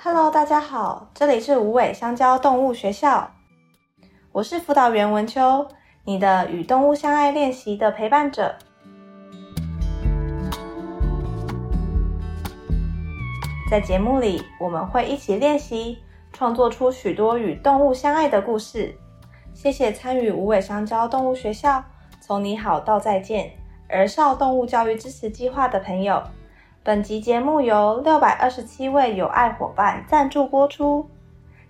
Hello，大家好，这里是无尾香蕉动物学校，我是辅导员文秋，你的与动物相爱练习的陪伴者。在节目里，我们会一起练习，创作出许多与动物相爱的故事。谢谢参与无尾香蕉动物学校从你好到再见儿少动物教育支持计划的朋友。本集节目由六百二十七位有爱伙伴赞助播出。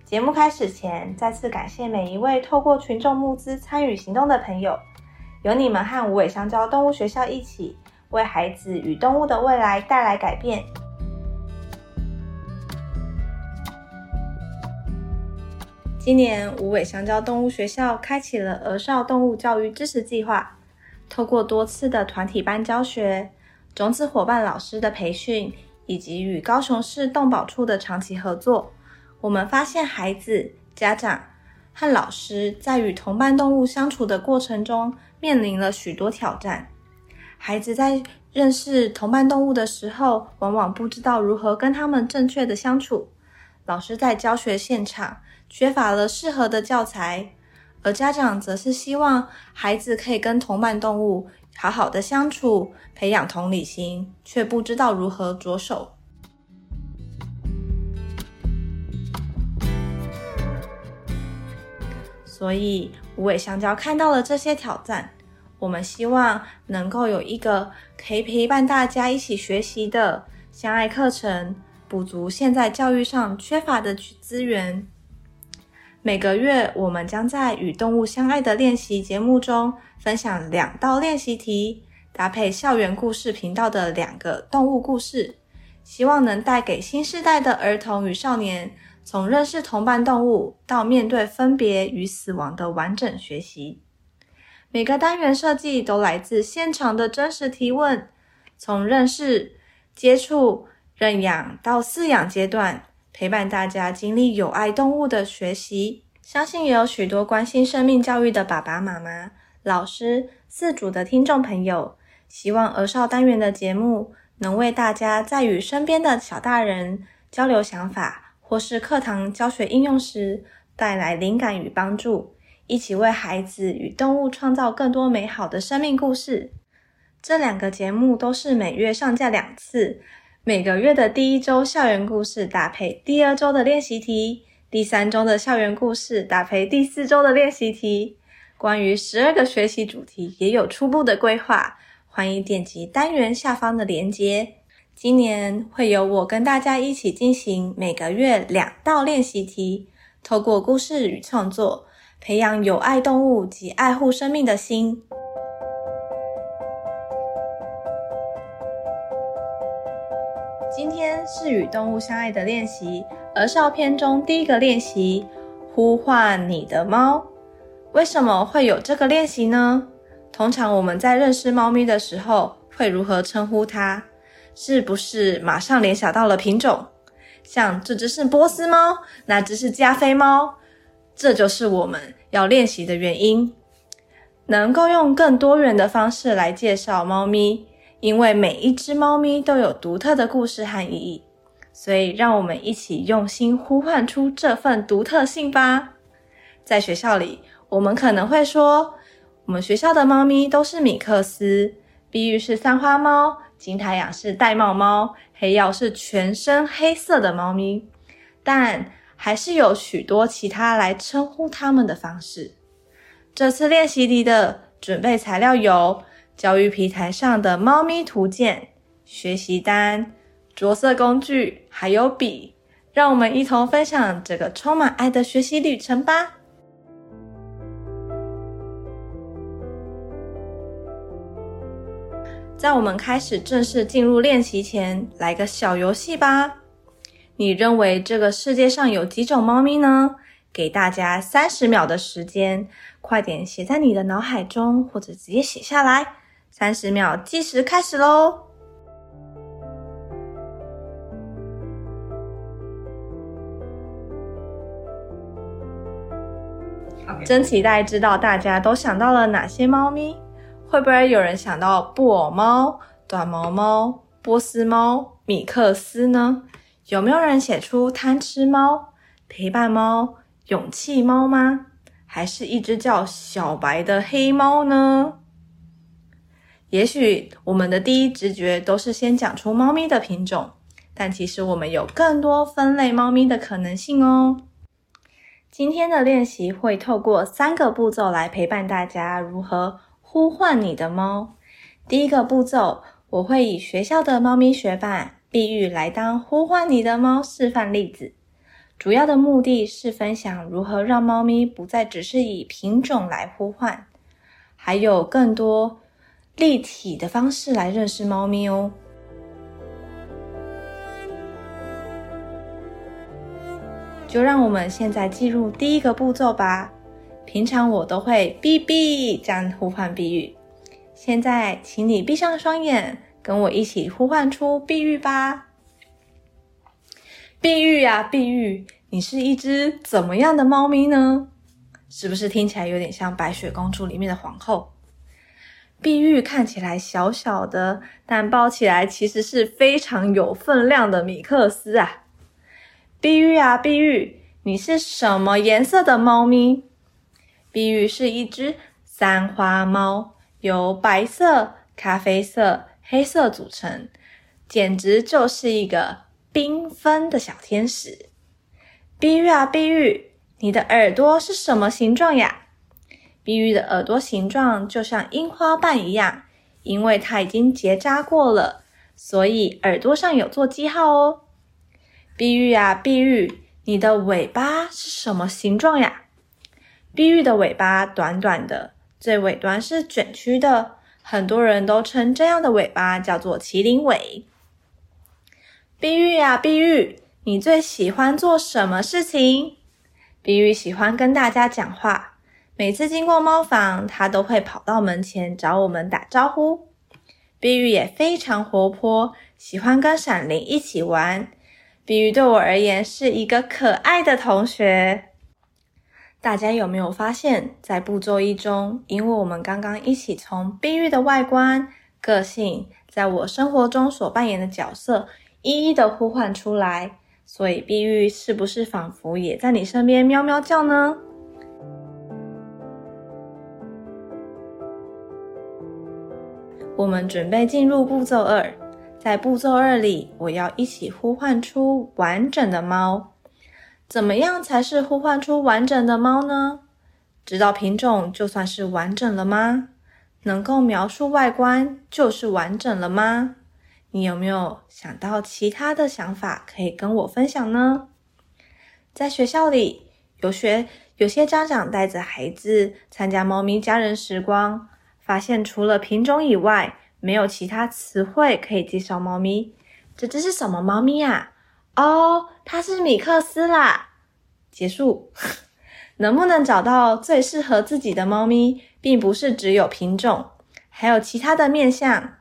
节目开始前，再次感谢每一位透过群众募资参与行动的朋友，有你们和无尾香蕉动物学校一起，为孩子与动物的未来带来改变。今年，无尾香蕉动物学校开启了儿少动物教育支持计划，透过多次的团体班教学。种子伙伴老师的培训，以及与高雄市动保处的长期合作，我们发现孩子、家长和老师在与同伴动物相处的过程中，面临了许多挑战。孩子在认识同伴动物的时候，往往不知道如何跟他们正确的相处。老师在教学现场缺乏了适合的教材，而家长则是希望孩子可以跟同伴动物。好好的相处，培养同理心，却不知道如何着手。所以，无尾香蕉看到了这些挑战，我们希望能够有一个可以陪伴大家一起学习的相爱课程，补足现在教育上缺乏的资源。每个月，我们将在与动物相爱的练习节目中分享两道练习题，搭配校园故事频道的两个动物故事，希望能带给新世代的儿童与少年，从认识同伴动物到面对分别与死亡的完整学习。每个单元设计都来自现场的真实提问，从认识、接触、认养到饲养阶段。陪伴大家经历有爱动物的学习，相信也有许多关心生命教育的爸爸妈妈、老师、饲主的听众朋友。希望儿少单元的节目能为大家在与身边的小大人交流想法，或是课堂教学应用时带来灵感与帮助，一起为孩子与动物创造更多美好的生命故事。这两个节目都是每月上架两次。每个月的第一周校园故事搭配第二周的练习题，第三周的校园故事搭配第四周的练习题。关于十二个学习主题也有初步的规划，欢迎点击单元下方的链接。今年会由我跟大家一起进行每个月两道练习题，透过故事与创作，培养有爱动物及爱护生命的心。今天是与动物相爱的练习，而照片中第一个练习，呼唤你的猫。为什么会有这个练习呢？通常我们在认识猫咪的时候，会如何称呼它？是不是马上联想到了品种？像这只是波斯猫，那只是加菲猫。这就是我们要练习的原因，能够用更多元的方式来介绍猫咪。因为每一只猫咪都有独特的故事和意义，所以让我们一起用心呼唤出这份独特性吧。在学校里，我们可能会说，我们学校的猫咪都是米克斯，碧玉是三花猫，金太阳是玳瑁猫，黑曜是全身黑色的猫咪。但还是有许多其他来称呼它们的方式。这次练习题的准备材料有。教育平台上的猫咪图鉴、学习单、着色工具，还有笔，让我们一同分享这个充满爱的学习旅程吧。在我们开始正式进入练习前，来个小游戏吧。你认为这个世界上有几种猫咪呢？给大家三十秒的时间，快点写在你的脑海中，或者直接写下来。三十秒计时开始喽！真期待知道大家都想到了哪些猫咪？会不会有人想到布偶猫、短毛猫、波斯猫、米克斯呢？有没有人写出贪吃猫、陪伴猫、勇气猫吗？还是一只叫小白的黑猫呢？也许我们的第一直觉都是先讲出猫咪的品种，但其实我们有更多分类猫咪的可能性哦。今天的练习会透过三个步骤来陪伴大家如何呼唤你的猫。第一个步骤，我会以学校的猫咪学霸碧玉来当呼唤你的猫示范例子，主要的目的是分享如何让猫咪不再只是以品种来呼唤，还有更多立体的方式来认识猫咪哦。就让我们现在进入第一个步骤吧。平常我都会“哔哔”这样呼唤碧玉，现在请你闭上双眼，跟我一起呼唤出碧玉吧。碧玉呀，碧玉，你是一只怎么样的猫咪呢？是不是听起来有点像白雪公主里面的皇后？碧玉看起来小小的，但抱起来其实是非常有分量的米克斯啊。碧玉啊，碧玉，你是什么颜色的猫咪？碧玉是一只三花猫，由白色、咖啡色、黑色组成，简直就是一个缤纷的小天使。碧玉啊，碧玉，你的耳朵是什么形状呀？碧玉的耳朵形状就像樱花瓣一样，因为它已经结扎过了，所以耳朵上有做记号哦。碧玉啊，碧玉，你的尾巴是什么形状呀？碧玉的尾巴短短的，最尾端是卷曲的，很多人都称这样的尾巴叫做麒麟尾。碧玉啊，碧玉，你最喜欢做什么事情？碧玉喜欢跟大家讲话，每次经过猫房，它都会跑到门前找我们打招呼。碧玉也非常活泼，喜欢跟闪灵一起玩。碧玉对我而言是一个可爱的同学。大家有没有发现，在步骤一中，因为我们刚刚一起从碧玉的外观、个性，在我生活中所扮演的角色，一一的呼唤出来，所以碧玉是不是仿佛也在你身边喵喵叫呢？我们准备进入步骤二。在步骤二里，我要一起呼唤出完整的猫。怎么样才是呼唤出完整的猫呢？知道品种就算是完整了吗？能够描述外观就是完整了吗？你有没有想到其他的想法可以跟我分享呢？在学校里，有学有些家长带着孩子参加猫咪家人时光，发现除了品种以外，没有其他词汇可以介绍猫咪，这只是什么猫咪啊？哦，它是米克斯啦。结束。能不能找到最适合自己的猫咪，并不是只有品种，还有其他的面相。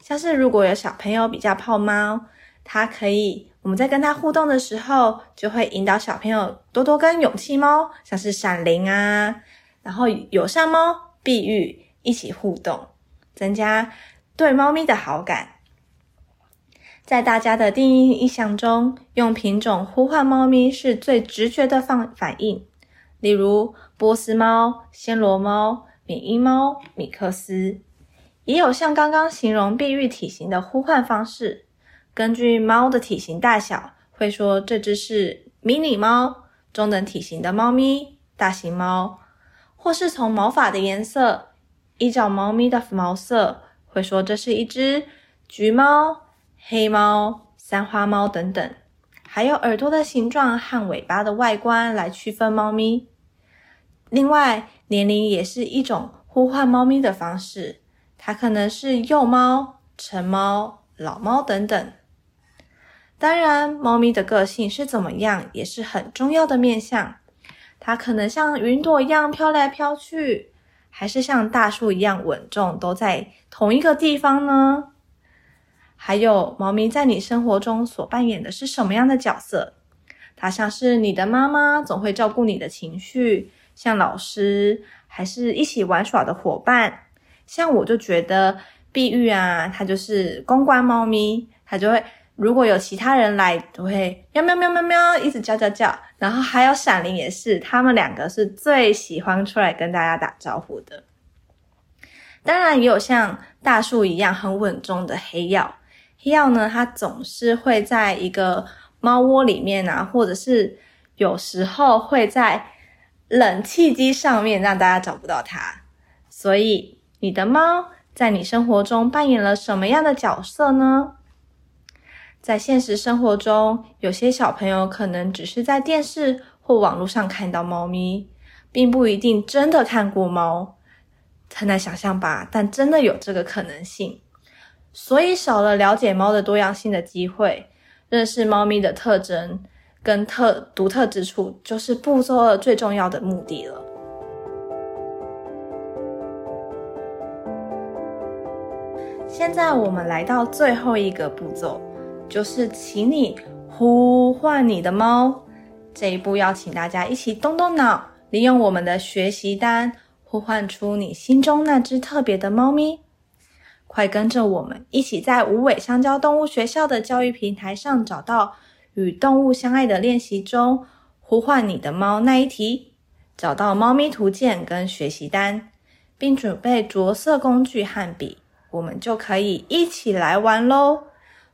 像是如果有小朋友比较怕猫，它可以，我们在跟它互动的时候，就会引导小朋友多多跟勇气猫，像是闪灵啊，然后友善猫碧玉一起互动，增加。对猫咪的好感，在大家的定义印象中，用品种呼唤猫咪是最直觉的反反应。例如波斯猫、暹罗猫、缅因猫、米克斯，也有像刚刚形容碧玉体型的呼唤方式。根据猫的体型大小，会说这只是迷你猫、中等体型的猫咪、大型猫，或是从毛发的颜色，依照猫咪的毛色。会说这是一只橘猫、黑猫、三花猫等等，还有耳朵的形状和尾巴的外观来区分猫咪。另外，年龄也是一种呼唤猫咪的方式，它可能是幼猫、成猫、老猫等等。当然，猫咪的个性是怎么样也是很重要的面相，它可能像云朵一样飘来飘去。还是像大树一样稳重，都在同一个地方呢？还有，猫咪在你生活中所扮演的是什么样的角色？它像是你的妈妈，总会照顾你的情绪；像老师，还是一起玩耍的伙伴？像我就觉得碧玉啊，它就是公关猫咪，它就会如果有其他人来，都会喵喵喵喵喵一直叫叫叫。然后还有闪灵也是，他们两个是最喜欢出来跟大家打招呼的。当然也有像大树一样很稳重的黑曜。黑曜呢，它总是会在一个猫窝里面啊，或者是有时候会在冷气机上面，让大家找不到它。所以，你的猫在你生活中扮演了什么样的角色呢？在现实生活中，有些小朋友可能只是在电视或网络上看到猫咪，并不一定真的看过猫。很难想象吧？但真的有这个可能性。所以少了了解猫的多样性的机会，认识猫咪的特征跟特独特之处，就是步骤二最重要的目的了。现在我们来到最后一个步骤，就是请你呼唤你的猫。这一步要请大家一起动动脑，利用我们的学习单，呼唤出你心中那只特别的猫咪。快跟着我们一起在无尾香蕉动物学校的教育平台上找到与动物相爱的练习中呼唤你的猫那一题，找到猫咪图鉴跟学习单，并准备着色工具和笔，我们就可以一起来玩喽。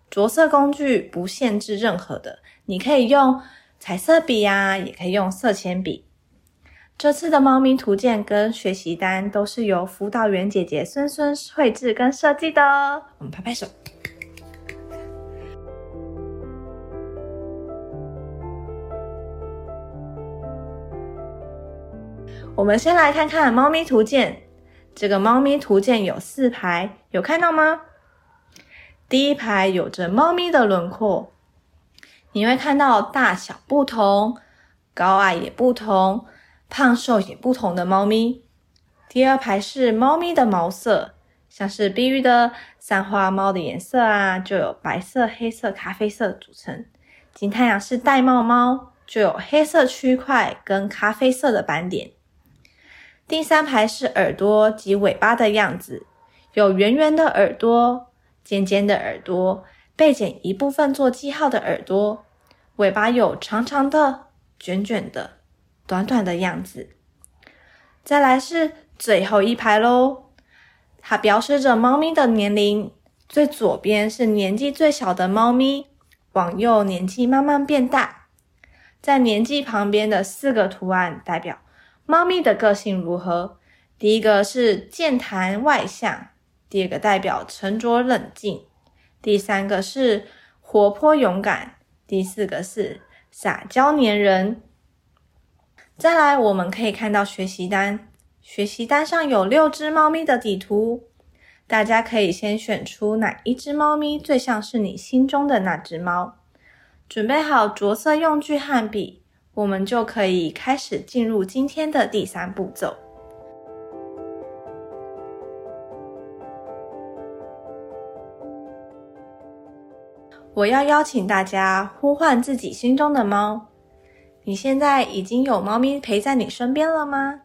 着色工具不限制任何的，你可以用彩色笔呀，也可以用色铅笔。这次的猫咪图鉴跟学习单都是由辅导员姐姐孙孙绘制跟设计的，我们拍拍手。我们先来看看猫咪图鉴，这个猫咪图鉴有四排，有看到吗？第一排有着猫咪的轮廓，你会看到大小不同，高矮也不同。胖瘦也不同的猫咪。第二排是猫咪的毛色，像是碧玉的三花猫的颜色啊，就有白色、黑色、咖啡色组成。金太阳是玳瑁猫，就有黑色区块跟咖啡色的斑点。第三排是耳朵及尾巴的样子，有圆圆的耳朵、尖尖的耳朵，背剪一部分做记号的耳朵，尾巴有长长的、卷卷的。短短的样子，再来是最后一排喽。它标示着猫咪的年龄，最左边是年纪最小的猫咪，往右年纪慢慢变大。在年纪旁边的四个图案代表猫咪的个性如何。第一个是健谈外向，第二个代表沉着冷静，第三个是活泼勇敢，第四个是撒娇粘人。再来，我们可以看到学习单，学习单上有六只猫咪的底图，大家可以先选出哪一只猫咪最像是你心中的那只猫。准备好着色用具和笔，我们就可以开始进入今天的第三步骤。我要邀请大家呼唤自己心中的猫。你现在已经有猫咪陪在你身边了吗？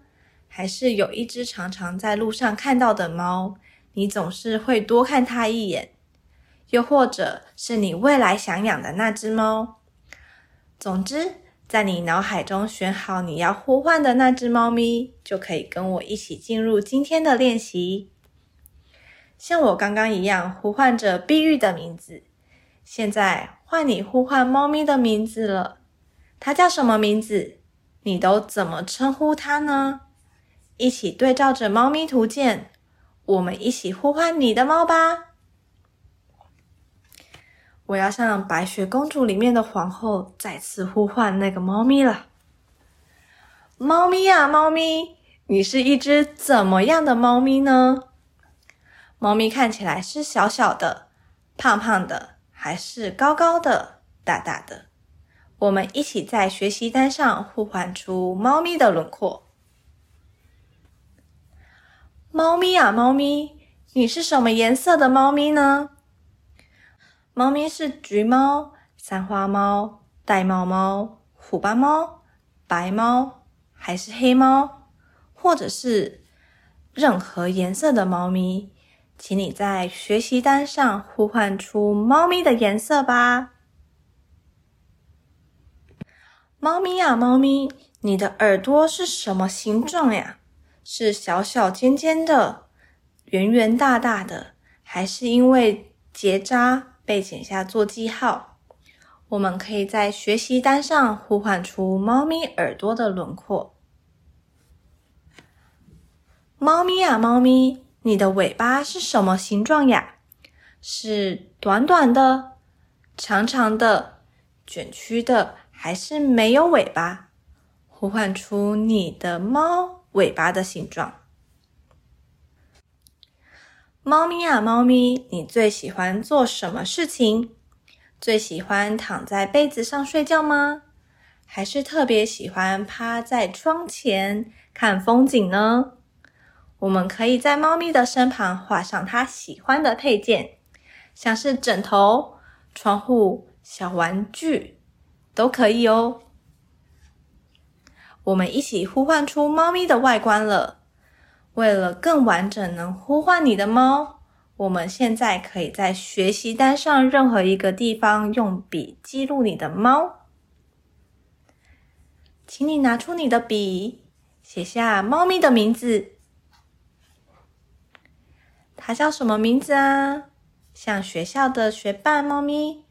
还是有一只常常在路上看到的猫，你总是会多看它一眼？又或者是你未来想养的那只猫？总之，在你脑海中选好你要呼唤的那只猫咪，就可以跟我一起进入今天的练习。像我刚刚一样呼唤着碧玉的名字，现在换你呼唤猫咪的名字了。它叫什么名字？你都怎么称呼它呢？一起对照着猫咪图鉴，我们一起呼唤你的猫吧！我要像白雪公主里面的皇后，再次呼唤那个猫咪了。猫咪呀，猫咪，你是一只怎么样的猫咪呢？猫咪看起来是小小的、胖胖的，还是高高的、大大的？我们一起在学习单上呼唤出猫咪的轮廓。猫咪啊，猫咪，你是什么颜色的猫咪呢？猫咪是橘猫、三花猫、玳瑁猫、虎斑猫、白猫，还是黑猫？或者是任何颜色的猫咪？请你在学习单上呼唤出猫咪的颜色吧。猫咪呀，猫咪，你的耳朵是什么形状呀？是小小尖尖的、圆圆大大的，还是因为结扎被剪下做记号？我们可以在学习单上呼唤出猫咪耳朵的轮廓。猫咪呀，猫咪，你的尾巴是什么形状呀？是短短的、长长的、卷曲的？还是没有尾巴，呼唤出你的猫尾巴的形状。猫咪啊，猫咪，你最喜欢做什么事情？最喜欢躺在被子上睡觉吗？还是特别喜欢趴在窗前看风景呢？我们可以在猫咪的身旁画上它喜欢的配件，像是枕头、窗户、小玩具。都可以哦。我们一起呼唤出猫咪的外观了。为了更完整能呼唤你的猫，我们现在可以在学习单上任何一个地方用笔记录你的猫。请你拿出你的笔，写下猫咪的名字。它叫什么名字啊？像学校的学霸猫咪，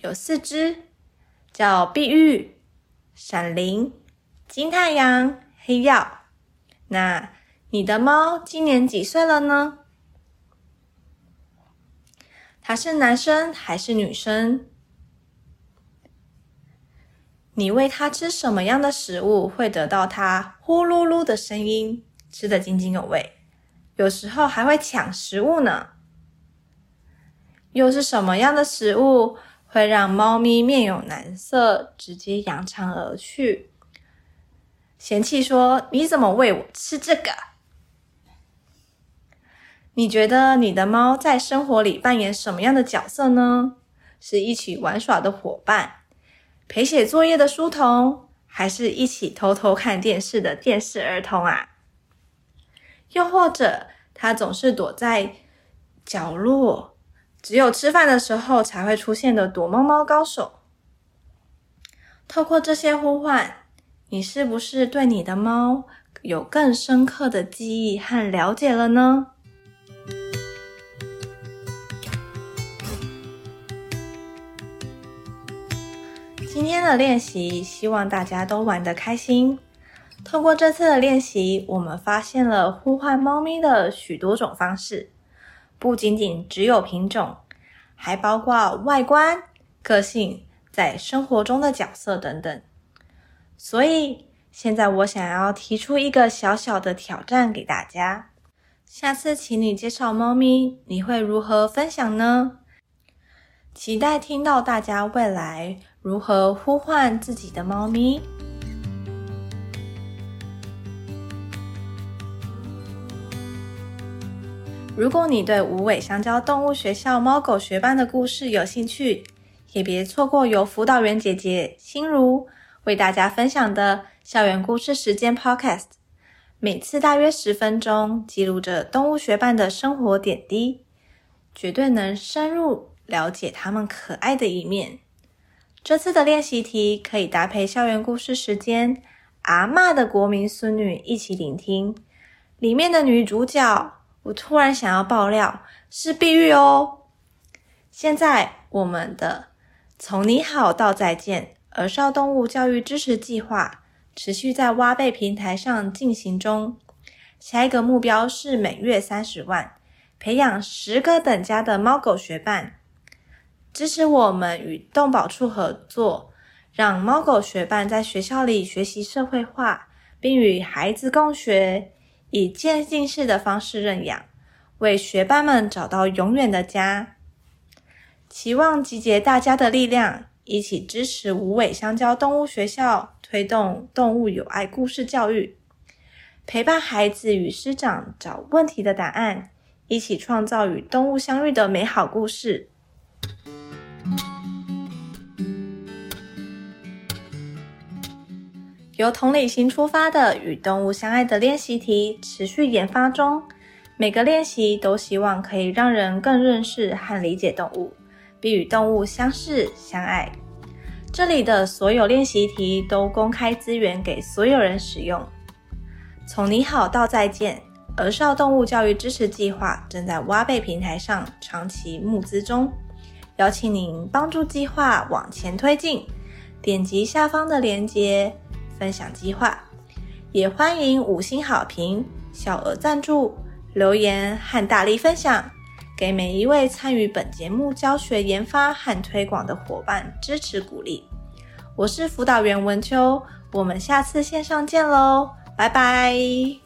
有四只。叫碧玉、闪灵、金太阳、黑曜。那你的猫今年几岁了呢？它是男生还是女生？你喂它吃什么样的食物会得到它呼噜噜的声音，吃得津津有味？有时候还会抢食物呢。又是什么样的食物？会让猫咪面有难色，直接扬长而去，嫌弃说：“你怎么喂我吃这个？”你觉得你的猫在生活里扮演什么样的角色呢？是一起玩耍的伙伴，陪写作业的书童，还是一起偷偷看电视的电视儿童啊？又或者，它总是躲在角落？只有吃饭的时候才会出现的躲猫猫高手。透过这些呼唤，你是不是对你的猫有更深刻的记忆和了解了呢？今天的练习，希望大家都玩得开心。透过这次的练习，我们发现了呼唤猫咪的许多种方式。不仅仅只有品种，还包括外观、个性，在生活中的角色等等。所以，现在我想要提出一个小小的挑战给大家：下次请你介绍猫咪，你会如何分享呢？期待听到大家未来如何呼唤自己的猫咪。如果你对无尾香蕉动物学校猫狗学伴的故事有兴趣，也别错过由辅导员姐姐心如为大家分享的校园故事时间 Podcast，每次大约十分钟，记录着动物学伴的生活点滴，绝对能深入了解他们可爱的一面。这次的练习题可以搭配校园故事时间，阿嬷的国民孙女一起聆听，里面的女主角。我突然想要爆料，是碧玉哦。现在我们的从你好到再见儿少动物教育支持计划持续在挖贝平台上进行中，下一个目标是每月三十万，培养十个等家的猫狗学伴，支持我们与动保处合作，让猫狗学伴在学校里学习社会化，并与孩子共学。以渐进式的方式认养，为学伴们找到永远的家。期望集结大家的力量，一起支持无尾香蕉动物学校，推动动物友爱故事教育，陪伴孩子与师长找问题的答案，一起创造与动物相遇的美好故事。由同理心出发的与动物相爱的练习题持续研发中，每个练习都希望可以让人更认识和理解动物，并与动物相识相爱。这里的所有练习题都公开资源给所有人使用。从你好到再见，儿少动物教育支持计划正在挖贝平台上长期募资中，邀请您帮助计划往前推进。点击下方的链接分享计划，也欢迎五星好评、小额赞助、留言和大力分享，给每一位参与本节目教学研发和推广的伙伴支持鼓励。我是辅导员文秋，我们下次线上见喽，拜拜。